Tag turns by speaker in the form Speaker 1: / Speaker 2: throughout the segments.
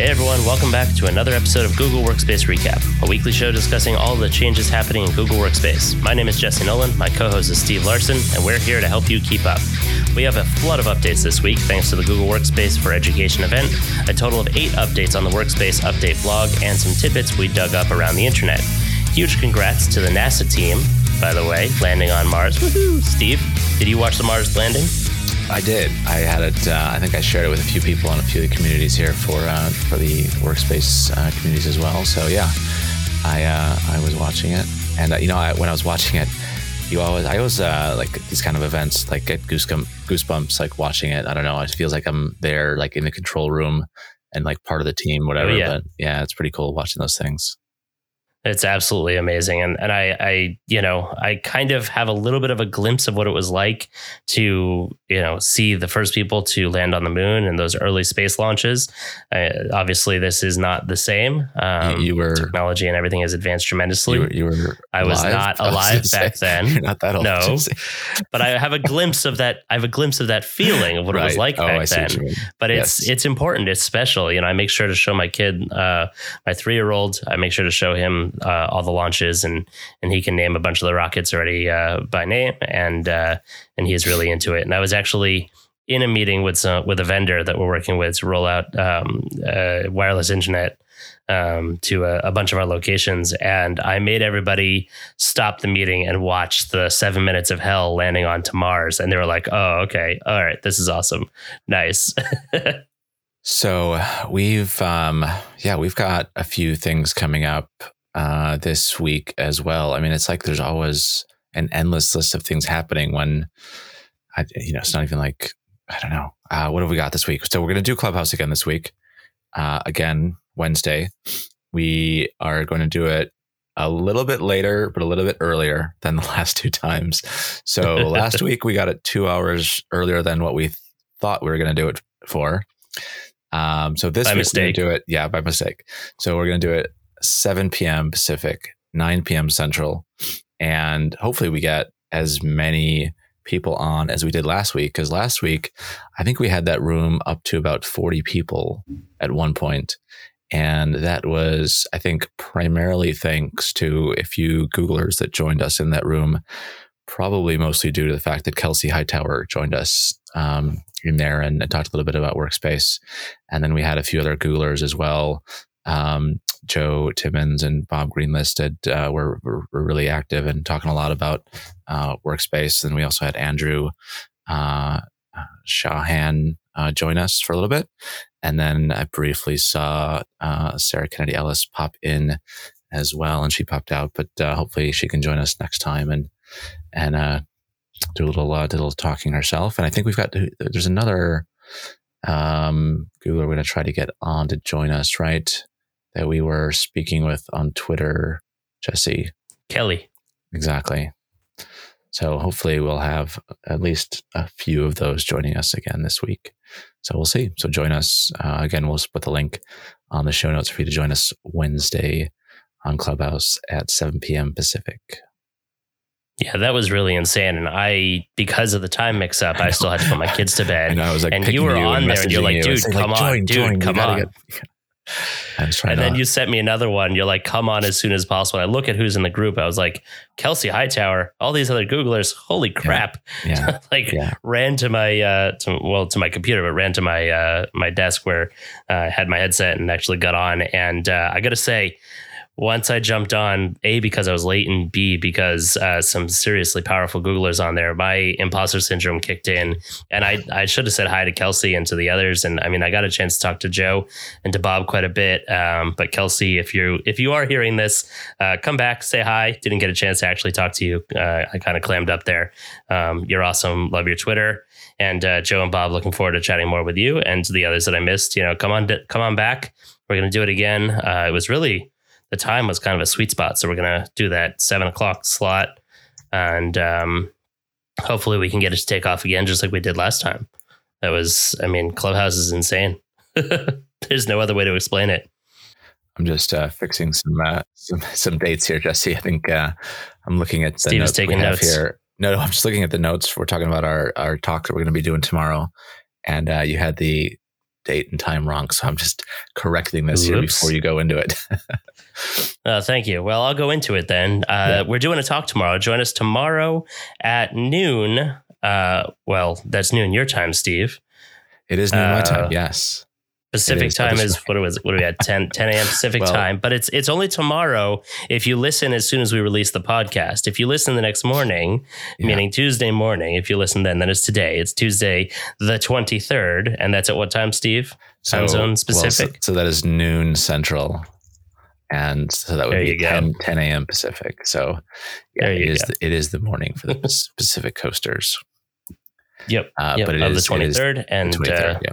Speaker 1: Hey everyone, welcome back to another episode of Google Workspace Recap, a weekly show discussing all the changes happening in Google Workspace. My name is Jesse Nolan, my co host is Steve Larson, and we're here to help you keep up. We have a flood of updates this week thanks to the Google Workspace for Education event, a total of eight updates on the Workspace Update blog, and some tidbits we dug up around the internet. Huge congrats to the NASA team, by the way, landing on Mars. Woohoo! Steve, did you watch the Mars landing?
Speaker 2: I did. I had it. Uh, I think I shared it with a few people in a few of the communities here for uh, for the workspace uh, communities as well. So yeah, I uh, I was watching it, and uh, you know I, when I was watching it, you always I always uh, like these kind of events like get goosebumps, goosebumps like watching it. I don't know. It feels like I'm there, like in the control room, and like part of the team, whatever.
Speaker 1: Oh, yeah.
Speaker 2: But yeah, it's pretty cool watching those things.
Speaker 1: It's absolutely amazing. And and I I you know, I kind of have a little bit of a glimpse of what it was like to, you know, see the first people to land on the moon and those early space launches. Uh, obviously this is not the same. Um,
Speaker 2: you were
Speaker 1: technology and everything has advanced tremendously.
Speaker 2: you were, you were
Speaker 1: I was
Speaker 2: alive?
Speaker 1: not
Speaker 2: I was
Speaker 1: alive back
Speaker 2: say,
Speaker 1: then.
Speaker 2: You're not that old.
Speaker 1: No. But I have a glimpse of that I have a glimpse of that feeling of what it was like
Speaker 2: oh,
Speaker 1: back then
Speaker 2: what you mean.
Speaker 1: but it's
Speaker 2: Yes.
Speaker 1: it's important it's special you know i make sure to show my kid uh, my three-year-old i make sure to show him uh, all the launches and and he can name a bunch of the rockets already uh, by name and uh, and he's really into it. And i was actually in a meeting with some with a vendor that we're working with to roll out um, wireless internet um, to a, a bunch of our locations, and I made everybody stop the meeting and watch the seven minutes of hell landing onto Mars, and they were like, "Oh, okay, all right, this is awesome, nice."
Speaker 2: So we've um yeah, we've got a few things coming up uh this week as well. I mean, it's like there's always an endless list of things happening when I you know, it's not even like I don't know. Uh what have we got this week? So we're going to do Clubhouse again this week. Uh again, Wednesday. We are going to do it a little bit later, but a little bit earlier than the last two times. So last week we got it 2 hours earlier than what we thought we were going to do it for. Um, so this
Speaker 1: By
Speaker 2: week
Speaker 1: mistake.
Speaker 2: we're gonna do it. Yeah, by mistake. So we're going to do it 7 p.m. Pacific, 9 p.m. Central, and hopefully we get as many people on as we did last week. Because last week, I think we had that room up to about 40 people at one point, and that was, I think, primarily thanks to a few Googlers that joined us in that room. Probably mostly due to the fact that Kelsey Hightower joined us um, in there and, talked a little bit about workspace. And then we had a few other Googlers as well. Um, Joe Timmons and Bob Greenlisted uh, were, were really active and talking a lot about uh, workspace. And we also had Andrew uh, uh, Shahan uh, join us for a little bit. And then I briefly saw uh, Sarah Kennedy Ellis pop in as well, and she popped out. But hopefully she can join us next time and and do a little uh, do a little talking herself. And I think we've got there's another um, Googler we're going to try to get on to join us, right? That we were speaking with on Twitter, Jesse.
Speaker 1: Kelly,
Speaker 2: Exactly. So hopefully we'll have at least a few of those joining us again this week. So we'll see. So join us uh, again. We'll put the link on the show notes for you to join us Wednesday on Clubhouse at 7 p.m. Pacific.
Speaker 1: yeah, that was really insane, and I because of the time mix up, I, still had to put my kids to bed.
Speaker 2: And I was like,
Speaker 1: and you were on there and you're like, dude, come on,
Speaker 2: join,
Speaker 1: dude. Come on.
Speaker 2: get- I was trying
Speaker 1: And
Speaker 2: to,
Speaker 1: then you sent me another one. You're like, come on as soon as possible. I look at who's in the group. I was like, Kelsey Hightower, all these other Googlers. Holy crap.
Speaker 2: yeah,
Speaker 1: like
Speaker 2: Yeah.
Speaker 1: ran to my uh to, well to my computer but ran to my uh my desk where uh, I had my headset and actually got on and uh, I got to say once I jumped on a because I was late and b because uh, some seriously powerful Googlers on there my imposter syndrome kicked in and I I should have said hi to Kelsey and to the others and I mean I got a chance to talk to Joe and to Bob quite a bit um, but Kelsey if you if you are hearing this uh, come back say hi didn't get a chance to actually talk to you uh, I kind of clammed up there um, you're awesome. Love your Twitter. And uh, Joe and Bob, looking forward to chatting more with you and to the others that I missed. You know, come on, come on back. We're gonna do it again. Uh, it was really the time was kind of a sweet spot, so we're gonna do that seven o'clock slot, and um, hopefully we can get it to take off again, just like we did last time. That was, I mean, Clubhouse is insane. There's no other way to explain it.
Speaker 2: I'm just uh, fixing some, uh, some some dates here, Jesse. I think uh, I'm looking at the
Speaker 1: Steve
Speaker 2: notes
Speaker 1: taking
Speaker 2: we have
Speaker 1: notes.
Speaker 2: here. No, no, I'm just looking at the notes. We're talking about our our talk that we're going to be doing tomorrow, and uh, you had the date and time wrong. So I'm just correcting this here before you go into it.
Speaker 1: Uh, thank you. Well, I'll go into it then. Uh,
Speaker 2: Yeah.
Speaker 1: We're doing a talk tomorrow. Join us tomorrow at noon. Uh, well, that's noon your time, Steve.
Speaker 2: it is noon my
Speaker 1: Uh,
Speaker 2: time. Yes.
Speaker 1: Pacific
Speaker 2: is,
Speaker 1: time
Speaker 2: is
Speaker 1: is what was what are we at 10, 10 a.m. Pacific
Speaker 2: Well-
Speaker 1: time, but it's it's only tomorrow if you listen as soon as we release the podcast. If you listen the next morning,
Speaker 2: Yeah.
Speaker 1: meaning Tuesday morning, if you listen then, then it's today. It's Tuesday the twenty third, and that's at what time, Steve? Time zone
Speaker 2: well,
Speaker 1: specific.
Speaker 2: so, so that is noon central. And so that would
Speaker 1: There
Speaker 2: be 10, 10 a.m. Pacific. So yeah, it is, the, it is the morning for the Pacific coasters.
Speaker 1: Yep.
Speaker 2: Uh,
Speaker 1: yep
Speaker 2: but it
Speaker 1: of
Speaker 2: is-
Speaker 1: the
Speaker 2: it
Speaker 1: twenty
Speaker 2: is
Speaker 1: and
Speaker 2: the 23rd,
Speaker 1: uh,
Speaker 2: yeah.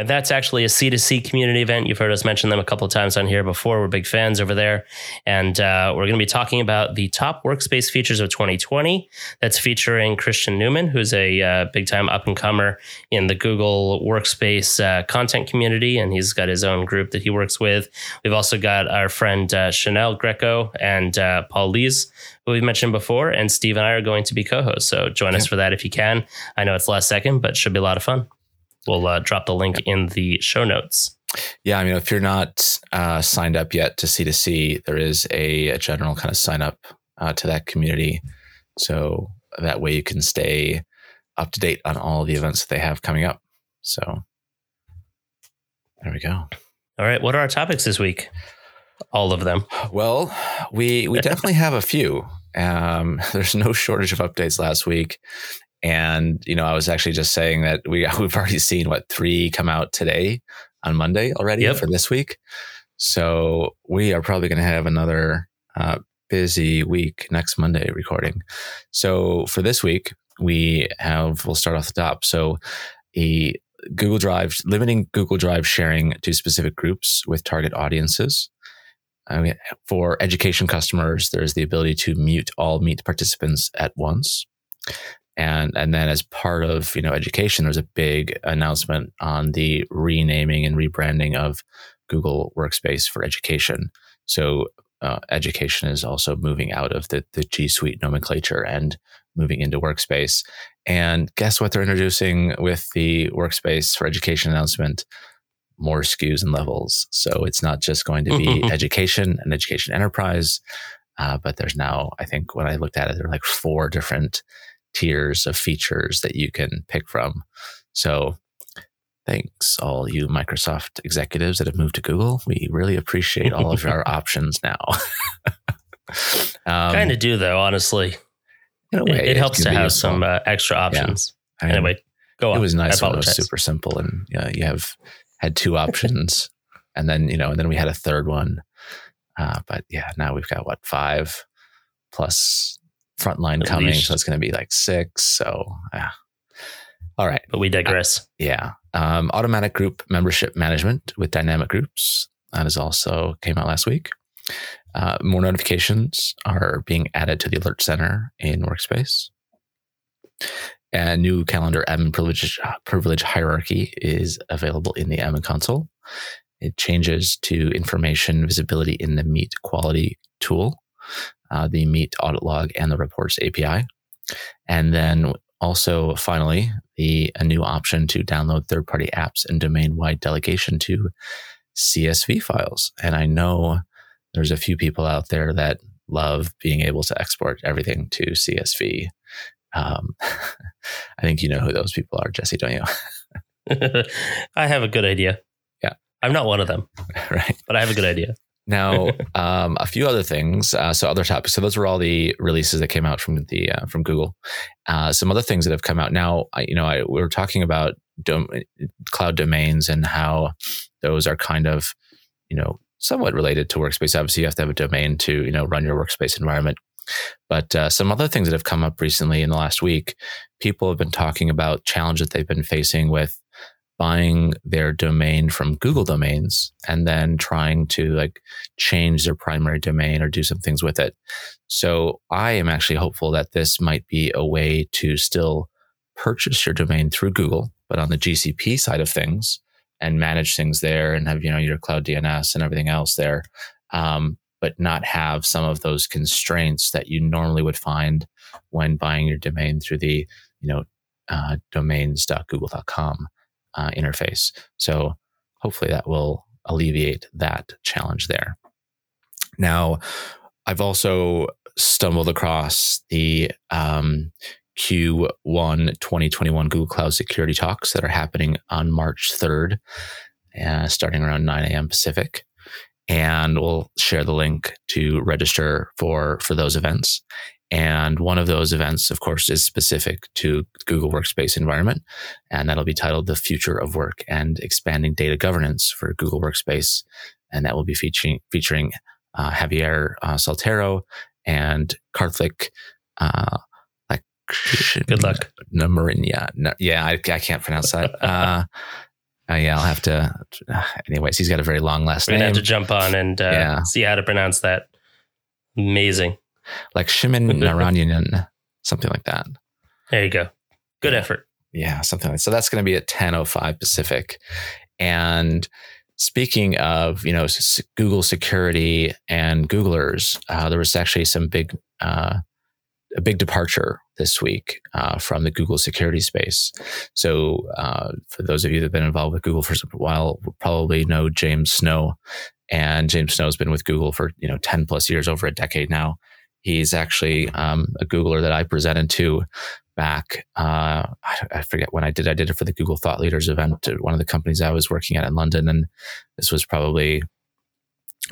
Speaker 1: And that's actually a C2C community event. You've heard us mention them a couple of times on here before. We're big fans over there. And uh, we're going to be talking about the top workspace features of 2020. That's featuring Christian Newman, who's a uh, big time up and comer in the Google Workspace uh, content community. And he's got his own group that he works with. We've also got our friend uh, Chanel Greco and uh, Paul Lees, who we've mentioned before. And Steve and I are going to be co hosts. So join us for that if you can. I know it's last second, but should be a lot of fun. We'll uh, drop the link in the show notes.
Speaker 2: Yeah, I mean, if you're not uh, signed up yet to C2C, there is a, a general kind of sign up uh, to that community. So that way you can stay up to date on all the events that they have coming up. So there we go.
Speaker 1: All right. What are our topics this week? All of them.
Speaker 2: Well, we we definitely have a few. Um, there's no shortage of updates last week, and you know I was actually just saying that we we've already seen what three come out today on Monday already
Speaker 1: Yep.
Speaker 2: for this week. So we are probably going to have another uh, busy week next Monday recording. So for this week, we have we'll start off the top. So a Google Drive limiting Google Drive sharing to specific groups with target audiences. I mean, for education customers, there's the ability to mute all Meet participants at once. And, and then as part of, you know, education, there's a big announcement on the renaming and rebranding of Google Workspace for education. So uh, education is also moving out of the, the G Suite nomenclature and moving into Workspace. And guess what they're introducing with the Workspace for education announcement? More SKUs and levels. So it's not just going to be education and education enterprise, uh, but there's now, I think when I looked at it, there are like four different tiers of features that you can pick from. So thanks all you Microsoft executives that have moved to Google. We really appreciate all of our options now. um,
Speaker 1: kind of do though, honestly.
Speaker 2: in a
Speaker 1: It,
Speaker 2: way,
Speaker 1: it helps to have
Speaker 2: useful.
Speaker 1: some uh, extra options.
Speaker 2: I mean,
Speaker 1: Anyway, go on.
Speaker 2: it was nice when it was super simple and you, know, you have had two options and then you know and then we had a third one uh, but yeah now we've got what five plus frontline
Speaker 1: At
Speaker 2: coming
Speaker 1: least.
Speaker 2: so it's going to be like six so yeah. All right.
Speaker 1: But we digress.
Speaker 2: yeah. Um, automatic group membership management with dynamic groups. That is also came out last week. Uh, more notifications are being added to the alert center in workspace. A new calendar admin privilege, privilege hierarchy is available in the admin console. It changes to information visibility in the Meet quality tool, uh, the Meet audit log, and the reports API. And then also, finally, the a new option to download third party apps and domain wide delegation to CSV files. And I know there's a few people out there that love being able to export everything to CSV. Um, I think you know who those people are, Jesse, don't you?
Speaker 1: I have a good idea.
Speaker 2: Yeah.
Speaker 1: I'm not one of them,
Speaker 2: right.
Speaker 1: but I have a good idea.
Speaker 2: Now, um, a few other things. Uh, so other topics. So those were all the releases that came out from the uh, from Google. Uh, some other things that have come out now. I, you know, I, we were talking about dom- cloud domains and how those are kind of, you know, somewhat related to workspace. Obviously, you have to have a domain to you know run your workspace environment. But uh, some other things that have come up recently in the last week, people have been talking about challenges that they've been facing with buying their domain from Google domains and then trying to like change their primary domain or do some things with it. So I am actually hopeful that this might be a way to still purchase your domain through Google, but on the GCP side of things and manage things there and have, you know, your cloud DNS and everything else there. Um, but not have some of those constraints that you normally would find when buying your domain through the, you know, uh, domains.google.com uh, interface. So hopefully that will alleviate that challenge there. Now, I've also stumbled across the um, Q1 2021 Google Cloud Security Talks that are happening on March 3rd, uh, starting around 9 a.m. Pacific. And we'll share the link to register for, for those events. And one of those events, of course, is specific to Google Workspace environment. And that'll be titled The Future of Work and Expanding Data Governance for Google Workspace. And that will be featuring, featuring uh, Javier uh, Soltero and Karthik, uh, like,
Speaker 1: good luck.
Speaker 2: Namarin, yeah. No, yeah, I, I, can't pronounce that. Uh, uh, yeah, I'll have to. Uh, anyways, he's got a very long last
Speaker 1: We're
Speaker 2: name.
Speaker 1: We're going to have to jump on and uh, yeah. see how to pronounce that. Amazing
Speaker 2: like Shimin Naranyanan, something like that.
Speaker 1: There you go. Good effort.
Speaker 2: Yeah, something like that. so. That's going to be at ten oh five Pacific, and speaking of you know Google security and Googlers, uh, there was actually some big uh, a big departure this week uh, from the Google security space. So, uh, for those of you that have been involved with Google for a while, probably know James Snow. And James Snow has been with Google for you know ten plus years, over a decade now. He's actually um, a Googler that I presented to back. Uh, I, I, forget when I did. I did it for the Google Thought Leaders event at one of the companies I was working at in London, and this was probably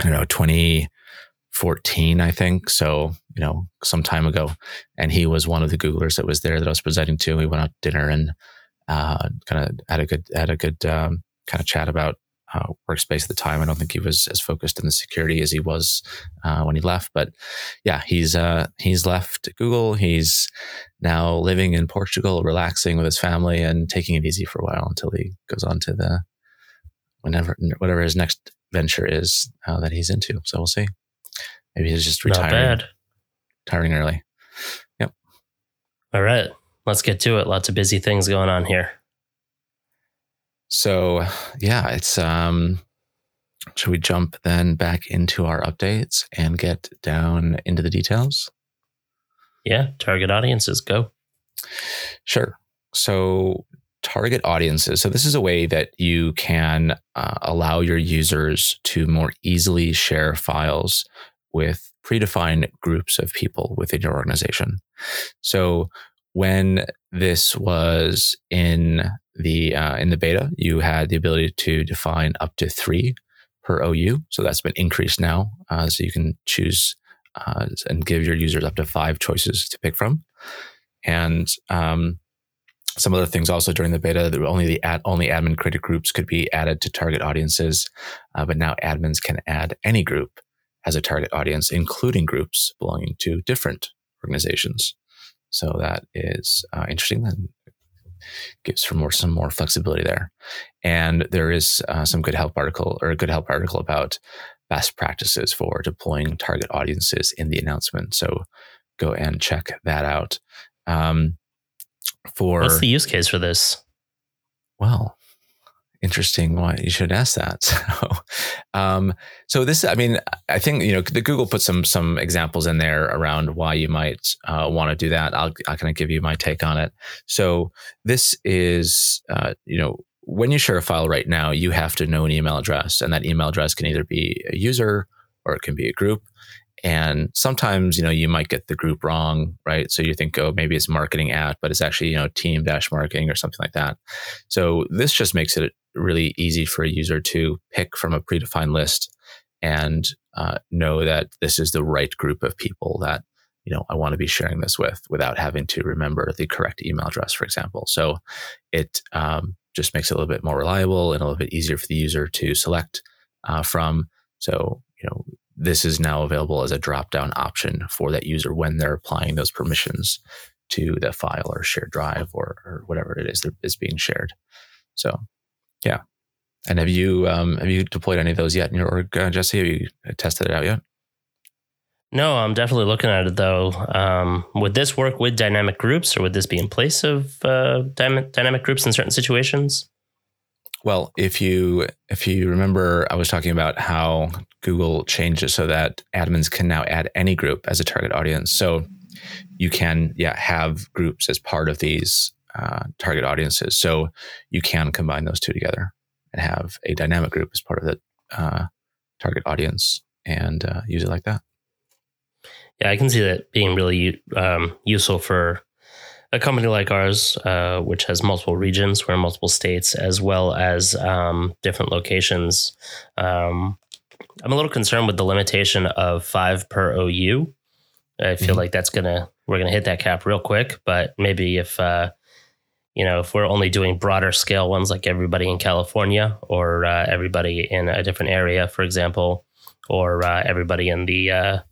Speaker 2: I don't know 2014, I think. So you know, some time ago, and he was one of the Googlers that was there that I was presenting to. We went out to dinner and uh, kind of had a good had a good um, kind of chat about uh, workspace at the time. I don't think he was as focused in the security as he was uh, when he left. But yeah, he's uh, he's left Google. He's now living in Portugal, relaxing with his family, and taking it easy for a while until he goes on to the whenever whatever his next venture is uh, that he's into. So we'll see. Maybe he's just retiring. Not bad. Retiring early. Yep.
Speaker 1: All right, let's get to it. Lots of busy things going on here.
Speaker 2: So yeah, it's um should we jump then back into our updates and get down into the details?
Speaker 1: Yeah, target audiences, go.
Speaker 2: Sure. So target audiences. So this is a way that you can uh, allow your users to more easily share files with predefined groups of people within your organization. So when this was in the uh, in the beta, you had the ability to define up to three per OU. So that's been increased now, uh, so you can choose uh, and give your users up to five choices to pick from. And um, some other things also during the beta only the ad, only admin created groups could be added to target audiences, uh, but now admins can add any group as a target audience, including groups belonging to different organizations. So that is uh, interesting and gives for more some more flexibility there. And there is uh, some good help article or a good help article about best practices for deploying target audiences in the announcement. So go and check that out. Um, for
Speaker 1: what's the use case for this?
Speaker 2: Well, interesting why you should ask that. So um, so this i mean i think you know the google put some some examples in there around why you might uh, want to do that. I'll i kind of give you my take on it. So this is uh, you know when you share a file right now you have to know an email address and that email address can either be a user or it can be a group and sometimes, you know, you might get the group wrong, right? So you think, oh, maybe it's marketing at, but it's actually, you know, team dash marketing or something like that. So this just makes it really easy for a user to pick from a predefined list and uh, know that this is the right group of people that, you know, I want to be sharing this with without having to remember the correct email address, for example. So it um, just makes it a little bit more reliable and a little bit easier for the user to select uh, from. So, you know, this is now available as a drop down option for that user when they're applying those permissions to the file or shared drive or, or whatever it is that is being shared. So, yeah. And have you um, have you deployed any of those yet in your org, uh, Jesse? Have you tested it out yet?
Speaker 1: No, I'm definitely looking at it though. Um, would this work with dynamic groups, or would this be in place of uh, dynamic groups in certain situations?
Speaker 2: Well, if you if you remember, I was talking about how Google changed it so that admins can now add any group as a target audience. So you can, yeah, have groups as part of these uh, target audiences. So you can combine those two together and have a dynamic group as part of the uh, target audience and uh, use it like that.
Speaker 1: Yeah, I can see that being really um, useful for a company like ours, uh, which has multiple regions, we're in multiple states, as well as um, different locations. Um, I'm a little concerned with the limitation of five per OU. I feel mm-hmm. like that's gonna we're gonna hit that cap real quick. But maybe if uh, you know if we're only doing broader scale ones like everybody in California or uh, everybody in a different area, for example, or uh, everybody in the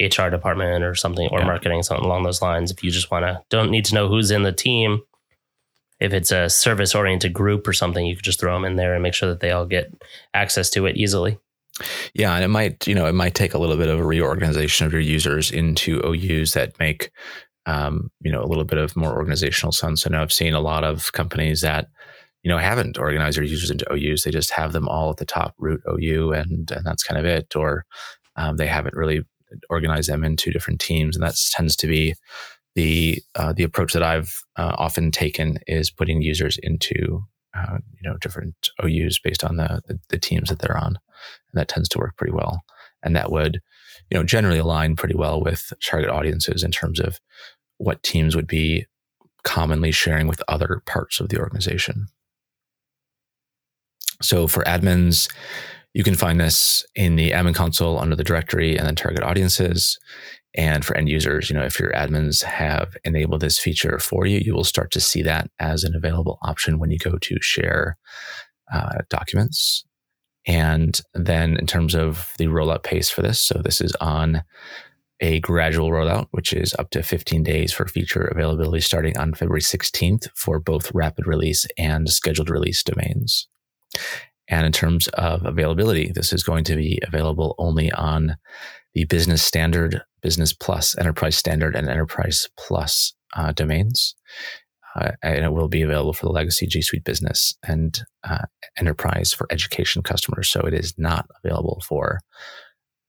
Speaker 1: HR department or something, or yeah. marketing, something along those lines. If you just want to, don't need to know who's in the team. If it's a service oriented group or something, you could just throw them in there and make sure that they all get access to it easily.
Speaker 2: Yeah, and it might, you know, it might take a little bit of a reorganization of your users into OUs that make, um, you know, a little bit of more organizational sense. I know I've seen a lot of companies that, you know, haven't organized their users into OUs. They just have them all at the top root OU, and and that's kind of it. Or um, they haven't really organized them into different teams, and that tends to be the uh, the approach that I've uh, often taken is putting users into uh, you know different OUs based on the, the, the teams that they're on, and that tends to work pretty well. And that would you know generally align pretty well with target audiences in terms of what teams would be commonly sharing with other parts of the organization. So for admins, you can find this in the admin console under the directory and then target audiences. And for end users, you know, if your admins have enabled this feature for you, you will start to see that as an available option when you go to share uh, documents. And then in terms of the rollout pace for this, so this is on a gradual rollout, which is up to 15 days for feature availability starting on February 16th for both rapid release and scheduled release domains. And in terms of availability, this is going to be available only on the business standard, business plus, enterprise standard, and enterprise plus uh, domains. Uh, and it will be available for the legacy G Suite business and uh, enterprise for education customers. So it is not available for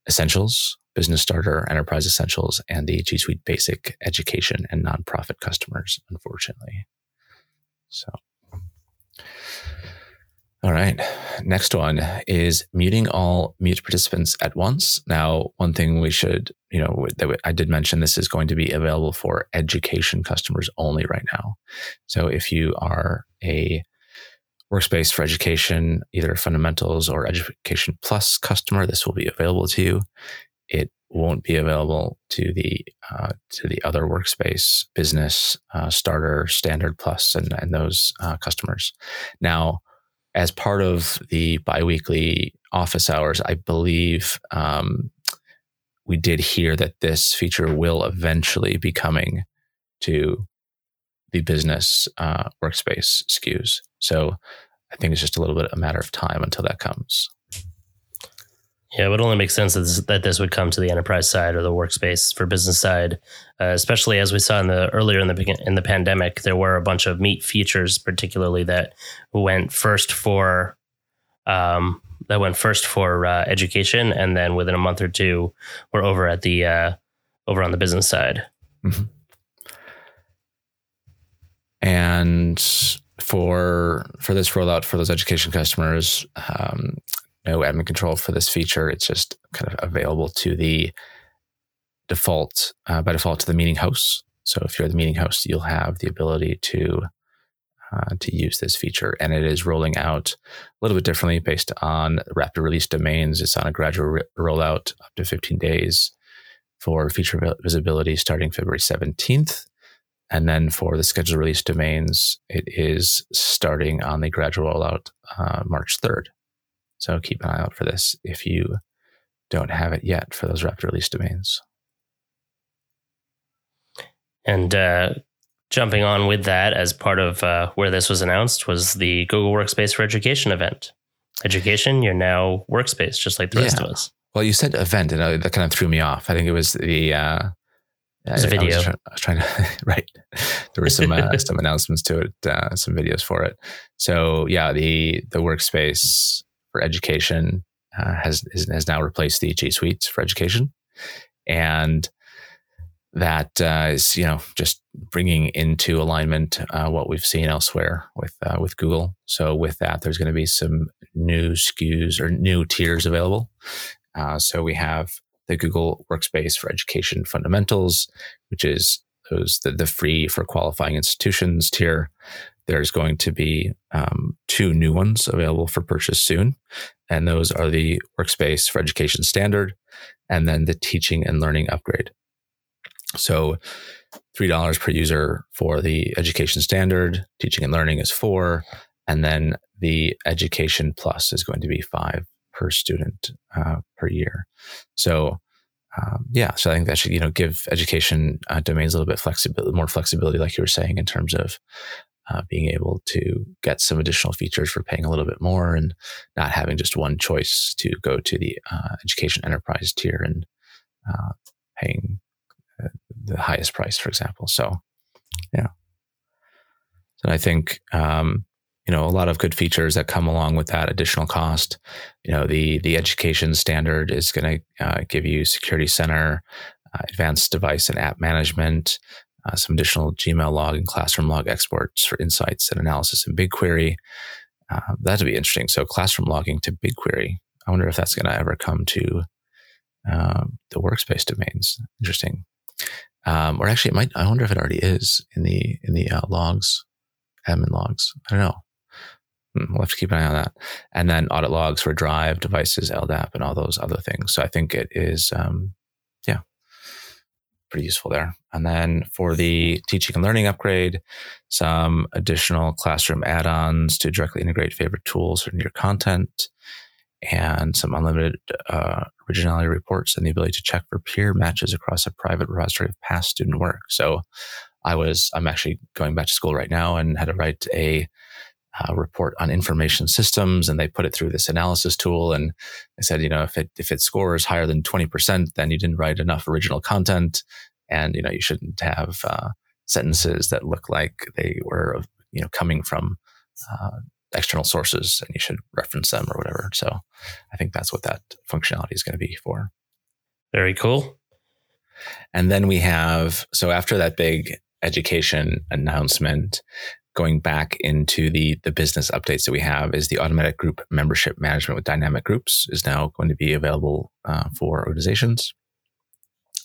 Speaker 2: essentials, business starter, enterprise essentials, and the G Suite basic education and nonprofit customers, unfortunately. So all right. Next one is muting all mute participants at once. Now, one thing we should, you know, I did mention this is going to be available for education customers only right now. So if you are a workspace for education, either fundamentals or education plus customer, this will be available to you. It won't be available to the uh, to the other workspace business uh, starter standard plus and, and those uh, customers. Now, as part of the biweekly office hours, I believe um, we did hear that this feature will eventually be coming to the business uh, workspace SKUs. So I think it's just a little bit a matter of time until that comes.
Speaker 1: Yeah, it would only make sense that this would come to the enterprise side or the workspace for business side, uh, especially as we saw in the earlier in the in the pandemic. There were a bunch of Meet features, particularly that went first for um, that went first for uh, education, and then within a month or two, we're over at the uh, over on the business side. Mm-hmm.
Speaker 2: And for for this rollout for those education customers, um, no admin control for this feature. It's just kind of available to the default, uh, by default to the meeting hosts. So if you're the meeting host, you'll have the ability to uh, to use this feature, and it is rolling out a little bit differently based on rapid release domains. It's on a gradual re- rollout up to 15 days for feature visibility starting February 17th. And then for the scheduled release domains, it is starting on the gradual rollout uh, March 3rd. So keep an eye out for this if you don't have it yet for those rapid release domains.
Speaker 1: And uh, jumping on with that, as part of uh, where this was announced, was the Google Workspace for Education event. Education, you're now workspace, just like the yeah. rest of us.
Speaker 2: Well, you said event, and that kind of threw me off. I think it was the uh,
Speaker 1: it was a video.
Speaker 2: I was, try- I was trying to right. There were some uh, some announcements to it, uh, some videos for it. So yeah, the the workspace for education uh, has has now replaced the G Suite for education, and that uh, is you know just bringing into alignment uh, what we've seen elsewhere with uh, with Google. So with that, there's going to be some new SKUs or new tiers available. Uh, so we have the Google Workspace for Education Fundamentals, which is those the, the free for qualifying institutions tier. There's going to be um, two new ones available for purchase soon, and those are the Workspace for Education Standard, and then the Teaching and Learning Upgrade. So $3 per user for the education standard, teaching and learning is four, and then the education plus is going to be five per student uh, per year. So um, yeah, so I think that should you know give education uh, domains a little bit flexibility, more flexibility, like you were saying, in terms of uh, being able to get some additional features for paying a little bit more and not having just one choice to go to the uh, education enterprise tier and uh, paying the highest price, for example. So, yeah. So I think um, you know a lot of good features that come along with that additional cost. You know, the the education standard is going to uh, give you security center, uh, advanced device and app management, uh, some additional Gmail log and classroom log exports for insights and analysis in BigQuery. Uh, that'd be interesting. So classroom logging to BigQuery. I wonder if that's going to ever come to um, the workspace domains. Interesting. Um, or actually, it might. I wonder if it already is in the in the uh, logs, admin logs. I don't know. Hmm, we'll have to keep an eye on that. And then audit logs for Drive devices, LDAP, and all those other things. So I think it is, um, pretty useful there. And then for the teaching and learning upgrade, some additional classroom add-ons to directly integrate favorite tools into your content and some unlimited uh, originality reports and the ability to check for peer matches across a private repository of past student work. So I was, I'm actually going back to school right now and had to write a uh, report on information systems and they put it through this analysis tool. And they said, you know, if it, if it scores higher than 20%, then you didn't write enough original content and, you know, you shouldn't have uh, sentences that look like they were, you know, coming from uh, external sources and you should reference them or whatever. So I think that's what that functionality is going to be for.
Speaker 1: Very cool.
Speaker 2: And then we have, so after that big education announcement, going back into the the business updates that we have is the automatic group membership management with dynamic groups is now going to be available uh, for organizations.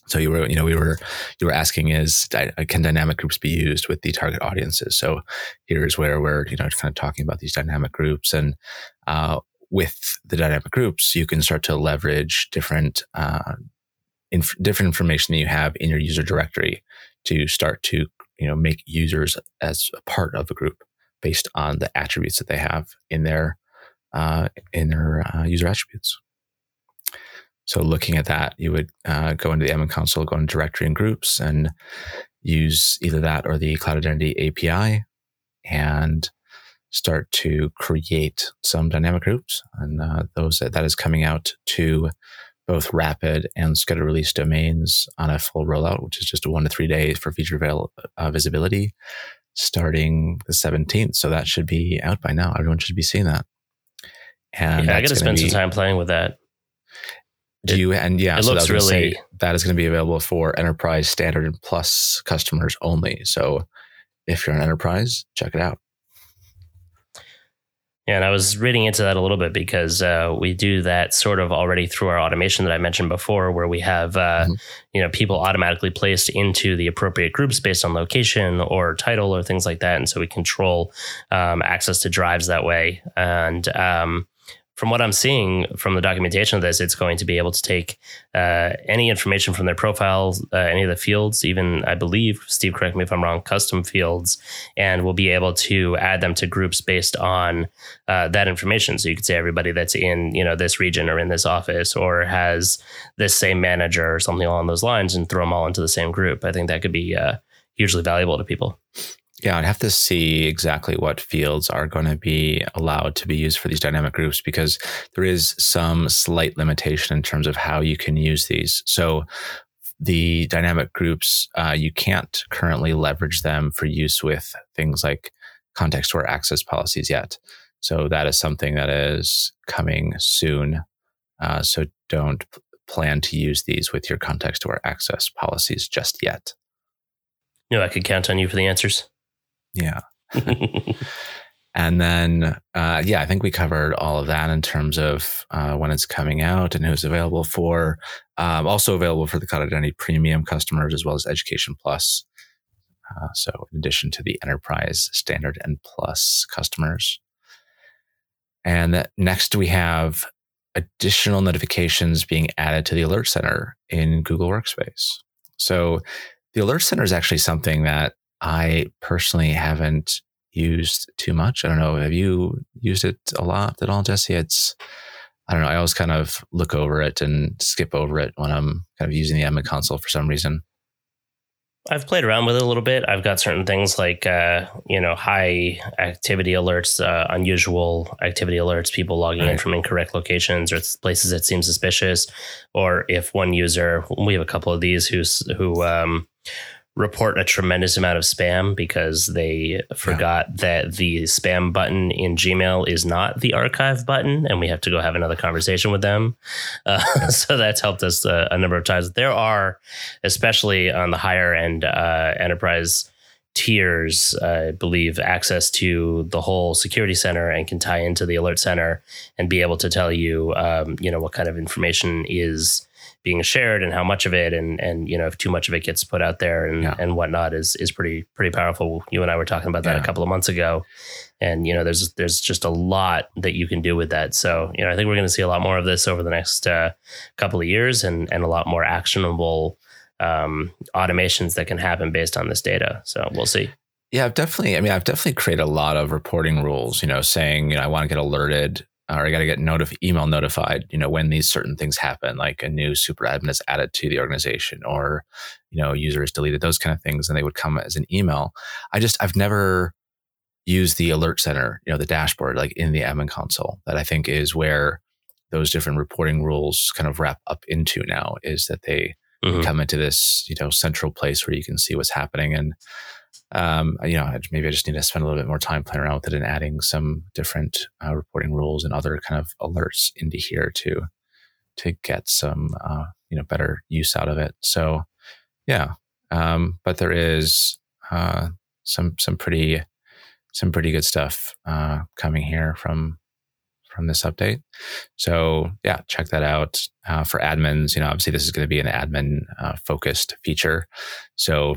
Speaker 2: So you were, you know, we were, you were asking is can dynamic groups be used with the target audiences? So here's where we're, you know, kind of talking about these dynamic groups and, uh, with the dynamic groups, you can start to leverage different, uh, inf- different information that you have in your user directory to start to, you know, make users as a part of a group based on the attributes that they have in their, uh, in their uh, user attributes. So looking at that, you would uh, go into the admin console, go into directory and groups, and use either that or the Cloud Identity API, and start to create some dynamic groups. And uh, those that is coming out to both rapid and scheduled release domains on a full rollout, which is just one to three days for feature avail- uh, visibility, starting the 17th. So that should be out by now. Everyone should be seeing that.
Speaker 1: And yeah, I got to spend be, some time playing with that.
Speaker 2: Do you and yeah,
Speaker 1: it so looks really
Speaker 2: that is going to be available for enterprise standard and plus customers only. So if you're an enterprise, check it out.
Speaker 1: Yeah, and I was reading into that a little bit because uh, we do that sort of already through our automation that I mentioned before, where we have uh, mm-hmm. you know people automatically placed into the appropriate groups based on location or title or things like that, and so we control um, access to drives that way. And um, from what I'm seeing from the documentation of this, it's going to be able to take uh, any information from their profiles, uh, any of the fields, even I believe, Steve, correct me if I'm wrong, custom fields, and we'll be able to add them to groups based on uh, that information. So you could say everybody that's in you know this region or in this office or has this same manager or something along those lines, and throw them all into the same group. I think that could be uh, hugely valuable to people.
Speaker 2: Yeah, I'd have to see exactly what fields are going to be allowed to be used for these dynamic groups because there is some slight limitation in terms of how you can use these. So the dynamic groups, uh, you can't currently leverage them for use with things like context aware access policies yet. So that is something that is coming soon. Uh, so don't plan to use these with your context aware access policies just yet.
Speaker 1: You know, I could count on you for the answers.
Speaker 2: Yeah. and then, uh, yeah, I think we covered all of that in terms of uh, when it's coming out and who's available for. Um, also available for the Cloud Identity Premium customers as well as Education Plus. Uh, so, in addition to the Enterprise Standard and Plus customers. And next, we have additional notifications being added to the Alert Center in Google Workspace. So, the Alert Center is actually something that I personally haven't used too much. I don't know. Have you used it a lot at all, Jesse? It's, I don't know. I always kind of look over it and skip over it when I'm kind of using the admin console for some reason.
Speaker 1: I've played around with it a little bit. I've got certain things like, uh, you know, high activity alerts, uh, unusual activity alerts, people logging right. in from incorrect locations or places that seem suspicious. Or if one user, we have a couple of these who's, who, um, report a tremendous amount of spam because they forgot yeah. that the spam button in Gmail is not the archive button, and we have to go have another conversation with them. Uh, so that's helped us uh, a number of times. There are, especially on the higher end uh, enterprise tiers, I believe, access to the whole security center and can tie into the alert center and be able to tell you, um, you know, what kind of information is being shared and how much of it and and you know if too much of it gets put out there and yeah. and whatnot is is pretty pretty powerful. You and I were talking about that yeah. a couple of months ago, and you know there's there's just a lot that you can do with that. So you know I think we're going to see a lot more of this over the next uh, couple of years and and a lot more actionable um, automations that can happen based on this data. So we'll see.
Speaker 2: Yeah, I've definitely. I mean, I've definitely created a lot of reporting rules. You know, saying you know I want to get alerted or I got to get notif- email notified, you know, when these certain things happen, like a new super admin is added to the organization or, you know, user is deleted, those kind of things, and they would come as an email. I just, I've never used the alert center, you know, the dashboard, like in the admin console that I think is where those different reporting rules kind of wrap up into now is that they mm-hmm. come into this, you know, central place where you can see what's happening. And, um, you know, maybe I just need to spend a little bit more time playing around with it and adding some different uh, reporting rules and other kind of alerts into here to to get some uh, you know better use out of it. So yeah, um, but there is uh, some some pretty some pretty good stuff uh, coming here from from this update. So yeah, check that out uh, for admins. You know, obviously this is going to be an admin uh, focused feature. So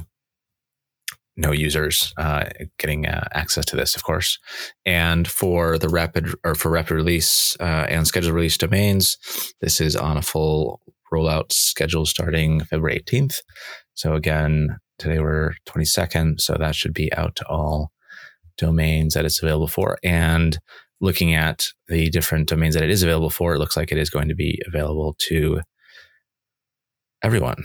Speaker 2: no users uh, getting uh, access to this, of course. And for the rapid or for rapid release uh, and scheduled release domains, this is on a full rollout schedule starting February 18th. So again, today we're 22nd, so that should be out to all domains that it's available for. And looking at the different domains that it is available for, it looks like it is going to be available to everyone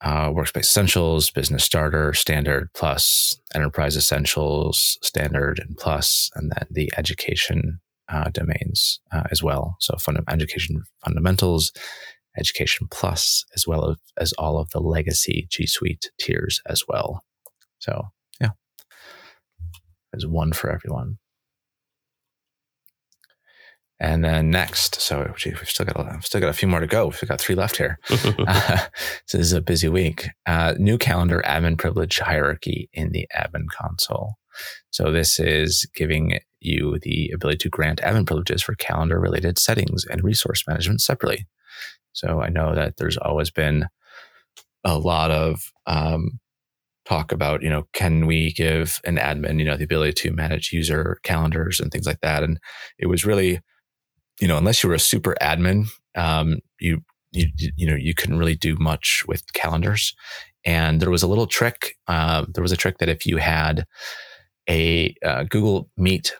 Speaker 2: uh, Workspace Essentials, Business Starter, Standard, Plus, Enterprise Essentials, Standard, and Plus, and then the education uh, domains uh, as well. So, fund- education fundamentals, education plus, as well as, as all of the legacy G Suite tiers as well. So, yeah, there's one for everyone. And then next, so gee, we've still got a, I've still got a few more to go. We've got three left here. uh, so this is a busy week. Uh, new calendar admin privilege hierarchy in the admin console. So this is giving you the ability to grant admin privileges for calendar related settings and resource management separately. So I know that there's always been a lot of um, talk about, you know, can we give an admin, you know, the ability to manage user calendars and things like that. And it was really you know, unless you were a super admin, um, you, you, you know, you couldn't really do much with calendars. And there was a little trick. Uh, there was a trick that if you had a uh, Google Meet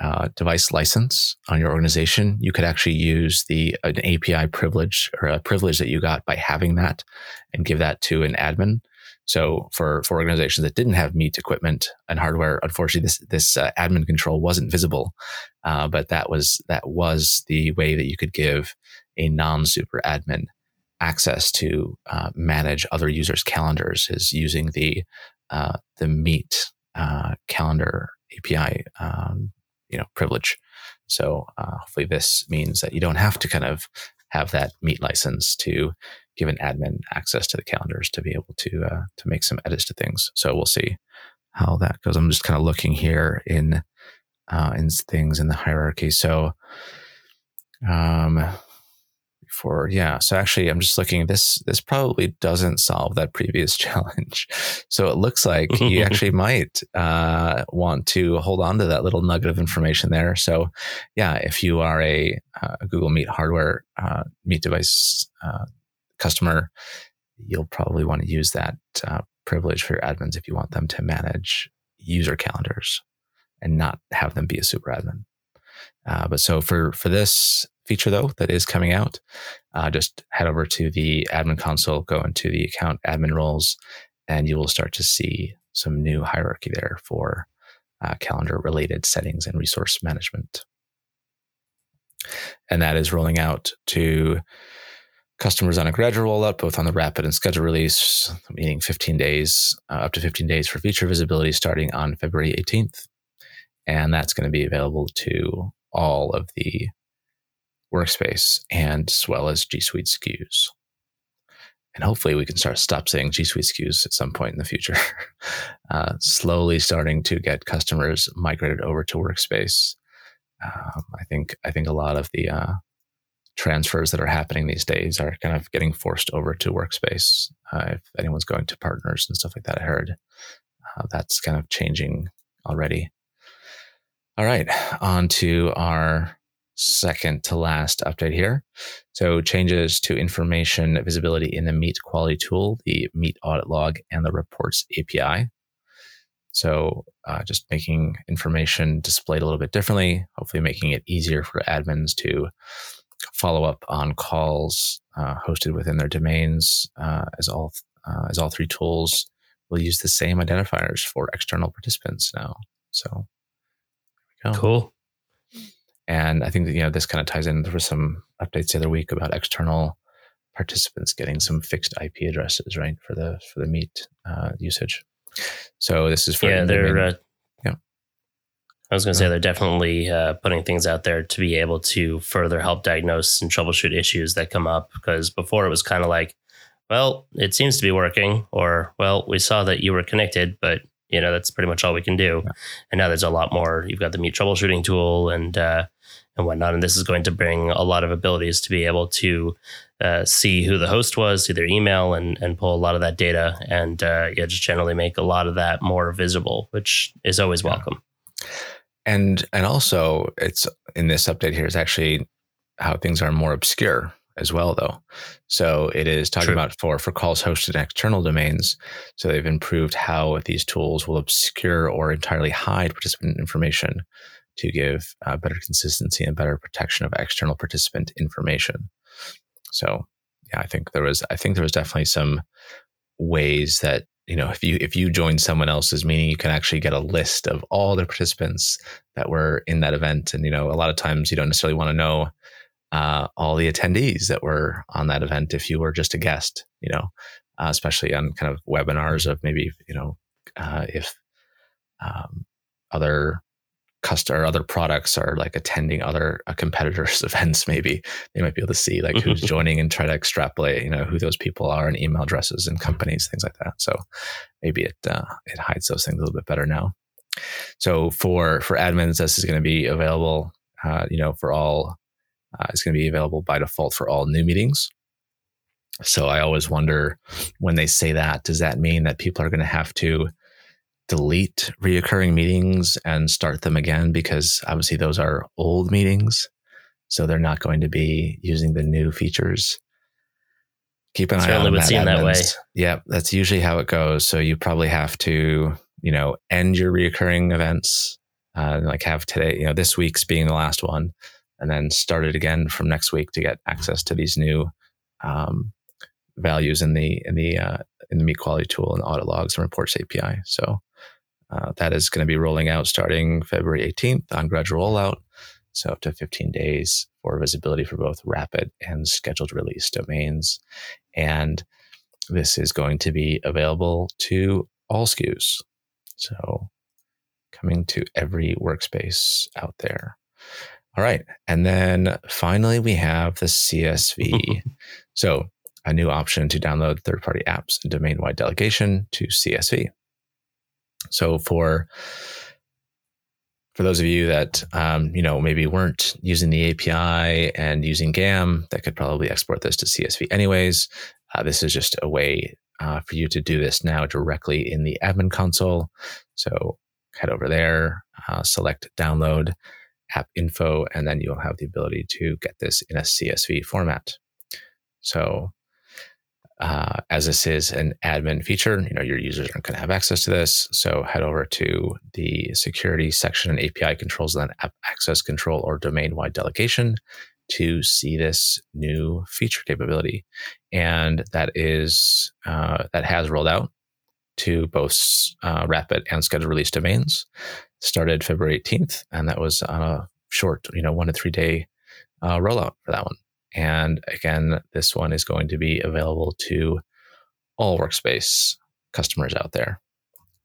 Speaker 2: uh, device license on your organization, you could actually use the an API privilege or a privilege that you got by having that, and give that to an admin. So for for organizations that didn't have Meet equipment and hardware, unfortunately, this this uh, admin control wasn't visible. Uh, but that was that was the way that you could give a non super admin access to uh, manage other users' calendars is using the uh, the Meet uh, calendar API um, you know privilege. So uh, hopefully this means that you don't have to kind of have that Meet license to give an admin access to the calendars to be able to uh, to make some edits to things. So we'll see how that goes. I'm just kind of looking here in uh, in things in the hierarchy. So um, for yeah so actually i'm just looking this this probably doesn't solve that previous challenge so it looks like you actually might uh, want to hold on to that little nugget of information there so yeah if you are a, uh, google meet hardware uh, meet device uh, customer you'll probably want to use that uh, privilege for your admins if you want them to manage user calendars and not have them be a super admin uh, but so for for this feature though that is coming out, uh, just head over to the admin console, go into the account admin roles, and you will start to see some new hierarchy there for uh, calendar related settings and resource management. And that is rolling out to customers on a gradual rollout, both on the rapid and scheduled release, meaning 15 days, uh, up to 15 days for feature visibility starting on February 18th. And that's going to be available to all of the workspace and as well as G Suite SKUs. And hopefully we can start stop saying G Suite SKUs at some point in the future. uh, slowly starting to get customers migrated over to Workspace. Um, I think I think a lot of the uh, transfers that are happening these days are kind of getting forced over to Workspace. Uh, if anyone's going to partners and stuff like that, I heard uh, that's kind of changing already. All right, on to our second to last update here. So changes to information visibility in the Meet quality tool, the Meet audit log, and the reports API. So uh, just making information displayed a little bit differently, hopefully making it easier for admins to follow up on calls uh, hosted within their domains uh, as all uh, as all three tools will use the same identifiers for external participants now. So
Speaker 1: cool.
Speaker 2: And I think that, you know, this kind of ties in. There were some updates the other week about external participants getting some fixed IP addresses, right, for the for the Meet uh, usage. So this is for
Speaker 1: yeah, they're uh. I was going to say they're definitely uh, putting things out there to be able to further help diagnose and troubleshoot issues that come up. Because before it was kind of like, well, it seems to be working, or well, we saw that you were connected, but you know that's pretty much all we can do. Yeah. And now there's a lot more. You've got the Meet troubleshooting tool, and uh, and whatnot. And this is going to bring a lot of abilities to be able to uh, see who the host was, see their email, and and pull a lot of that data, and uh, yeah, just generally make a lot of that more visible, which is always welcome.
Speaker 2: And and also, it's in this update here is actually how things are more obscure as well, though. So it is talking True. about for for calls hosted in external domains. So they've improved how these tools will obscure or entirely hide participant information to give uh, better consistency and better protection of external participant information. So, yeah, I think there was I think there was definitely some ways that you know if you if you join someone else's meeting, you can actually get a list of all the participants that were in that event, and you know a lot of times you don't necessarily want to know. Uh, all the attendees that were on that event if you were just a guest you know uh, especially on kind of webinars of maybe you know uh, if um, other customer or other products are like attending other uh, competitors events maybe. They might be able to see like who's joining and try to extrapolate you know who those people are and email addresses and companies things like that. So maybe it uh, it hides those things a little bit better now. So for for admins this is going to be available uh, you know for all uh, it's going to be available by default for all new meetings. So i always wonder when they say that does that mean that people are going to have to delete reoccurring meetings and start them again because obviously those are old meetings. So they're not going to be using the new features. Keep an Certainly eye on would that. Seem that way. Yeah, that's usually how it goes. So you probably have to, you know, end your reoccurring events, uh, like have today, you know, this week's being the last one, and then start it again from next week to get access to these new um, values in the in the uh, in the meet quality tool and audit logs and reports API. So uh, that is going to be rolling out starting February 18th on gradual rollout. So up to 15 days for visibility for both rapid and scheduled release domains. And this is going to be available to all SKUs. So coming to every workspace out there. All right. And then finally, we have the CSV. so, a new option to download third party apps and domain wide delegation to CSV. So, for for those of you that um, you know maybe weren't using the API and using GAM, that could probably export this to CSV anyways. Uh, this is just a way uh, for you to do this now directly in the admin console. So head over there, uh, select download app info, and then you'll have the ability to get this in a CSV format. So uh, as this is an admin feature, you know your users aren't going to have access to this. So head over to the security section and API controls, then app access control or domain-wide delegation to see this new feature capability, and that is uh, that has rolled out to both uh, rapid and scheduled release domains. Started February 18th, and that was on a short, you know, one to three day uh, rollout for that one. And again, this one is going to be available to all workspace customers out there.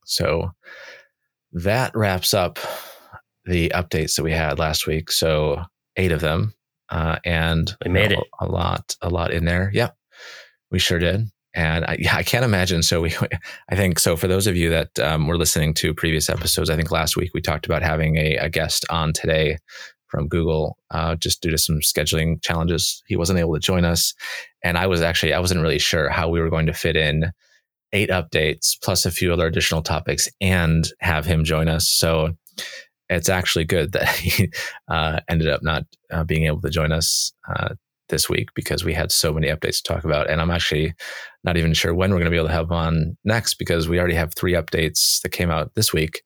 Speaker 2: So that wraps up the updates that we had last week. So eight of them, uh, and
Speaker 1: we made
Speaker 2: a,
Speaker 1: it
Speaker 2: a lot, a lot in there. Yep, we sure did. And I, yeah, I can't imagine. So we, I think so. For those of you that um, were listening to previous episodes, I think last week we talked about having a, a guest on today from Google, uh, just due to some scheduling challenges. He wasn't able to join us, and I was actually I wasn't really sure how we were going to fit in eight updates plus a few other additional topics and have him join us. So it's actually good that he uh, ended up not uh, being able to join us uh, this week because we had so many updates to talk about. And I'm actually not even sure when we're going to be able to have on next because we already have three updates that came out this week.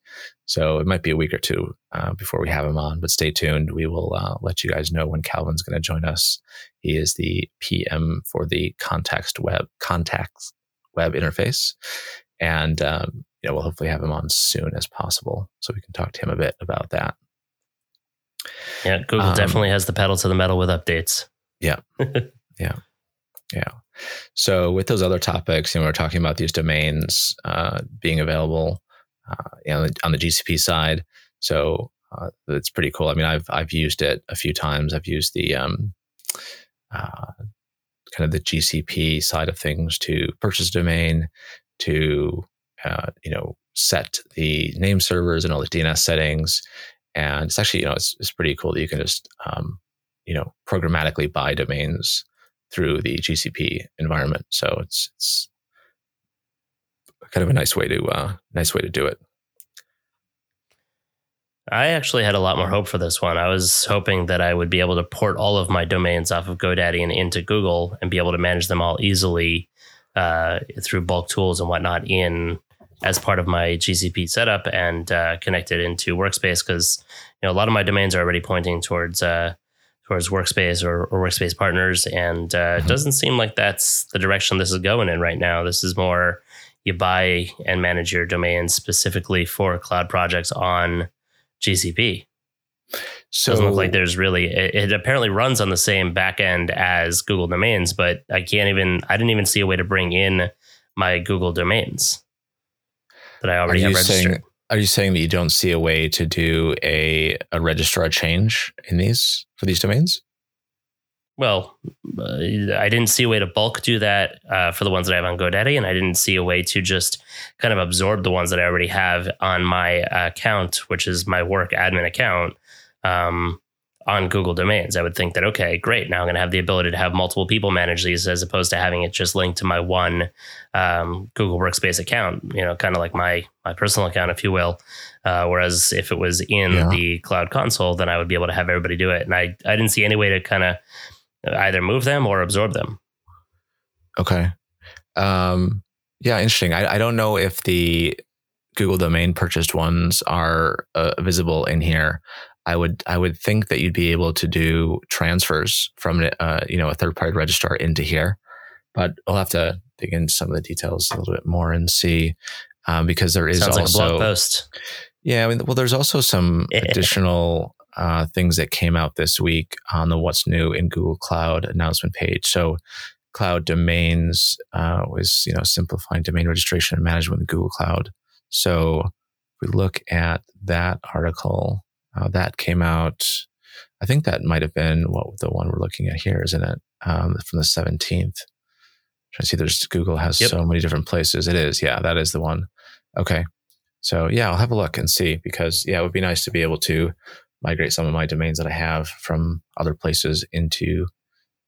Speaker 2: So it might be a week or two uh, before we have him on, but stay tuned. We will uh, let you guys know when Calvin's going to join us. He is the PM for the Contacts web Contacts web interface, and um, you know we'll hopefully have him on soon as possible so we can talk to him a bit about that.
Speaker 1: Yeah, Google um, definitely has the pedal to the metal with updates.
Speaker 2: Yeah, yeah, yeah. So with those other topics, you know, we're talking about these domains uh, being available you know, on the GCP side. So uh, it's pretty cool. I mean, I've I've used it a few times. I've used the um, uh, kind of the GCP side of things to purchase domain, to uh, you know set the name servers and all the DNS settings. And it's actually you know it's it's pretty cool that you can just um, you know programmatically buy domains through the GCP environment. So it's it's kind of a nice way to uh, nice way to do it.
Speaker 1: I actually had a lot more hope for this one. I was hoping that I would be able to port all of my domains off of GoDaddy and into Google and be able to manage them all easily uh, through bulk tools and whatnot in as part of my GCP setup and uh, connected into Workspace because you know a lot of my domains are already pointing towards uh, towards Workspace or, or Workspace partners, and uh, mm-hmm. it doesn't seem like that's the direction this is going in right now. This is more you buy and manage your domains specifically for cloud projects on GCP. So doesn't look like there's really it, it, apparently runs on the same backend as Google domains, but I can't even I didn't even see a way to bring in my Google domains that I already have registered.
Speaker 2: Saying, are you saying that you don't see a way to do a a registrar change in these for these domains?
Speaker 1: Well, uh, I didn't see a way to bulk do that uh, for the ones that I have on GoDaddy, and I didn't see a way to just kind of absorb the ones that I already have on my account, which is my work admin account, um, on Google domains. I would think that okay, great. Now I'm going to have the ability to have multiple people manage these, as opposed to having it just linked to my one um, Google Workspace account. You know, kind of like my my personal account, if you will. Uh, whereas if it was in yeah. the Cloud Console, then I would be able to have everybody do it. And I I didn't see any way to kind of either move them or absorb them.
Speaker 2: Okay. Um, yeah, interesting. I, I don't know if the Google domain purchased ones are uh, visible in here. I would I would think that you'd be able to do transfers from uh, you know a third party registrar into here, but I'll have to dig into some of the details a little bit more and see um, because there is
Speaker 1: Sounds
Speaker 2: also
Speaker 1: like a blog post.
Speaker 2: Yeah, I mean, well, there's also some additional uh, things that came out this week on the What's New in Google Cloud announcement page. So, cloud domains uh, was you know simplifying domain registration and management in Google Cloud. So, if we look at that article uh, that came out I think that might have been what the one we're looking at here, isn't it? Um, from the 17th. Trying to see, there's Google has yep. so many different places. It is, yeah, that is the one. Okay, so yeah, I'll have a look and see because yeah, it would be nice to be able to migrate some of my domains that I have from other places into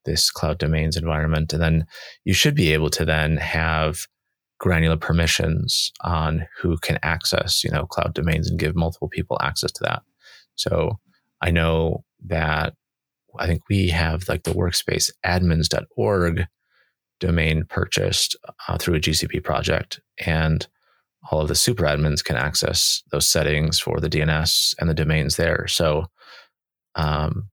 Speaker 2: this cloud domains environment, and then you should be able to then have granular permissions on who can access you know cloud domains and give multiple people access to that. So I know that I think we have like the workspace admins.org domain purchased uh, through a GCP project. And all of the super admins can access those settings for the DNS and the domains there. So um,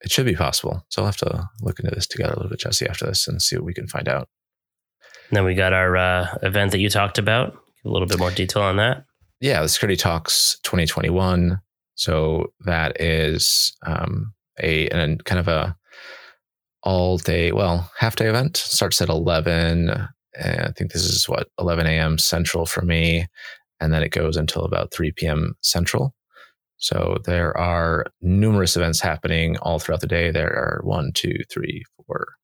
Speaker 2: it should be possible. So I'll have to look into this together a little bit, Jesse, after this and see what we can find out.
Speaker 1: And then we got our uh, event that you talked about. A little bit more detail on that.
Speaker 2: Yeah, the Security Talks 2021. So that is um, a and kind of a all day, well, half day event. Starts at 11. I think this is what 11 a.m. Central for me, and then it goes until about 3 p.m. Central. So there are numerous events happening all throughout the day. There are one, two, three, four,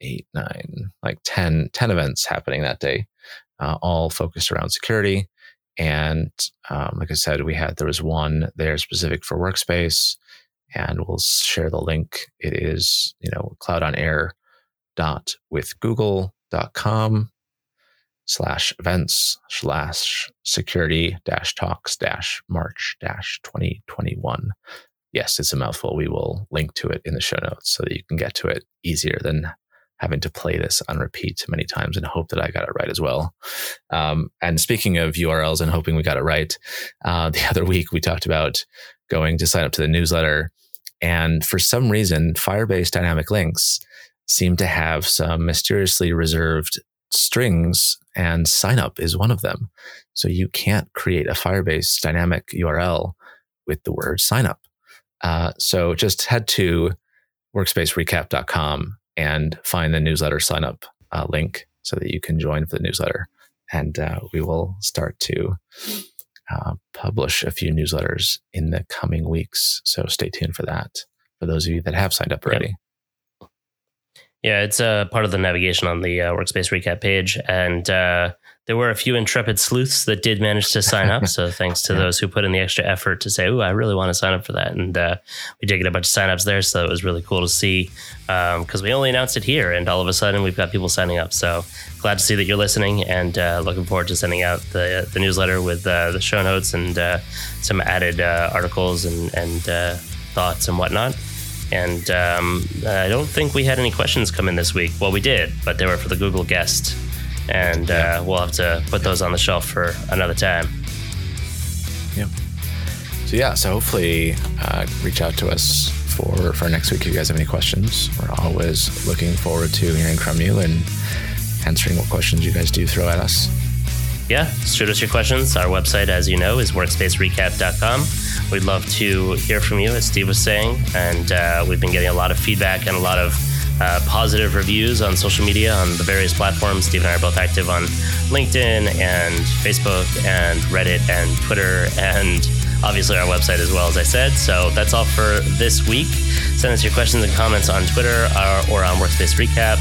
Speaker 2: eight, nine, like 10, 10 events happening that day, uh, all focused around security. And um, like I said, we had there was one there specific for workspace, and we'll share the link. It is you know cloud on air dot with google.com slash events slash security dash talks dash march dash 2021 yes it's a mouthful we will link to it in the show notes so that you can get to it easier than having to play this on repeat many times and hope that I got it right as well. Um, and speaking of URLs and hoping we got it right, uh, the other week we talked about going to sign up to the newsletter. And for some reason, Firebase dynamic links seem to have some mysteriously reserved strings, and sign up is one of them. So you can't create a Firebase dynamic URL with the word sign up. Uh, so just head to workspacerecap.com and find the newsletter sign up uh, link so that you can join for the newsletter. And uh, we will start to uh, publish a few newsletters in the coming weeks. So stay tuned for that for those of you that have signed up already.
Speaker 1: Yeah, it's a uh, part of the navigation on the uh, workspace recap page. And uh, there were a few intrepid sleuths that did manage to sign up. So thanks to yeah. those who put in the extra effort to say, "Oh, I really want to sign up for that," and uh, we did get a bunch of signups there. So it was really cool to see because um, we only announced it here, and all of a sudden we've got people signing up. So glad to see that you're listening, and uh, looking forward to sending out the the newsletter with uh, the show notes and uh, some added uh, articles and and uh, thoughts and whatnot. And um, I don't think we had any questions come in this week. Well, we did, but they were for the Google guest and uh, we'll have to put those on the shelf for another time.
Speaker 2: Yeah. So yeah, so hopefully uh, reach out to us for for next week if you guys have any questions. We're always looking forward to hearing from you and answering what questions you guys do throw at us.
Speaker 1: Yeah, shoot us your questions. Our website, as you know, is workspacerecap.com. We'd love to hear from you, as Steve was saying, and uh, we've been getting a lot of feedback and a lot of uh, positive reviews on social media on the various platforms. Steve and I are both active on LinkedIn and Facebook and Reddit and Twitter and obviously our website as well, as I said. So that's all for this week. Send us your questions and comments on Twitter or, or on Workspace Recap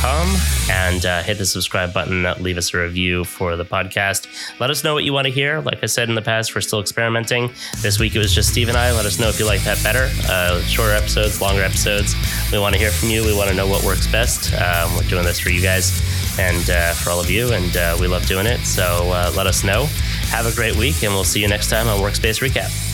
Speaker 1: com and uh, hit the subscribe button. Leave us a review for the podcast. Let us know what you want to hear. Like I said in the past, we're still experimenting. This week it was just Steve and I. Let us know if you like that better. Uh, shorter episodes, longer episodes. We want to hear from you. We want to know what works best. Um, we're doing this for you guys and uh, for all of you, and uh, we love doing it. So uh, let us know. Have a great week, and we'll see you next time on Workspace Recap.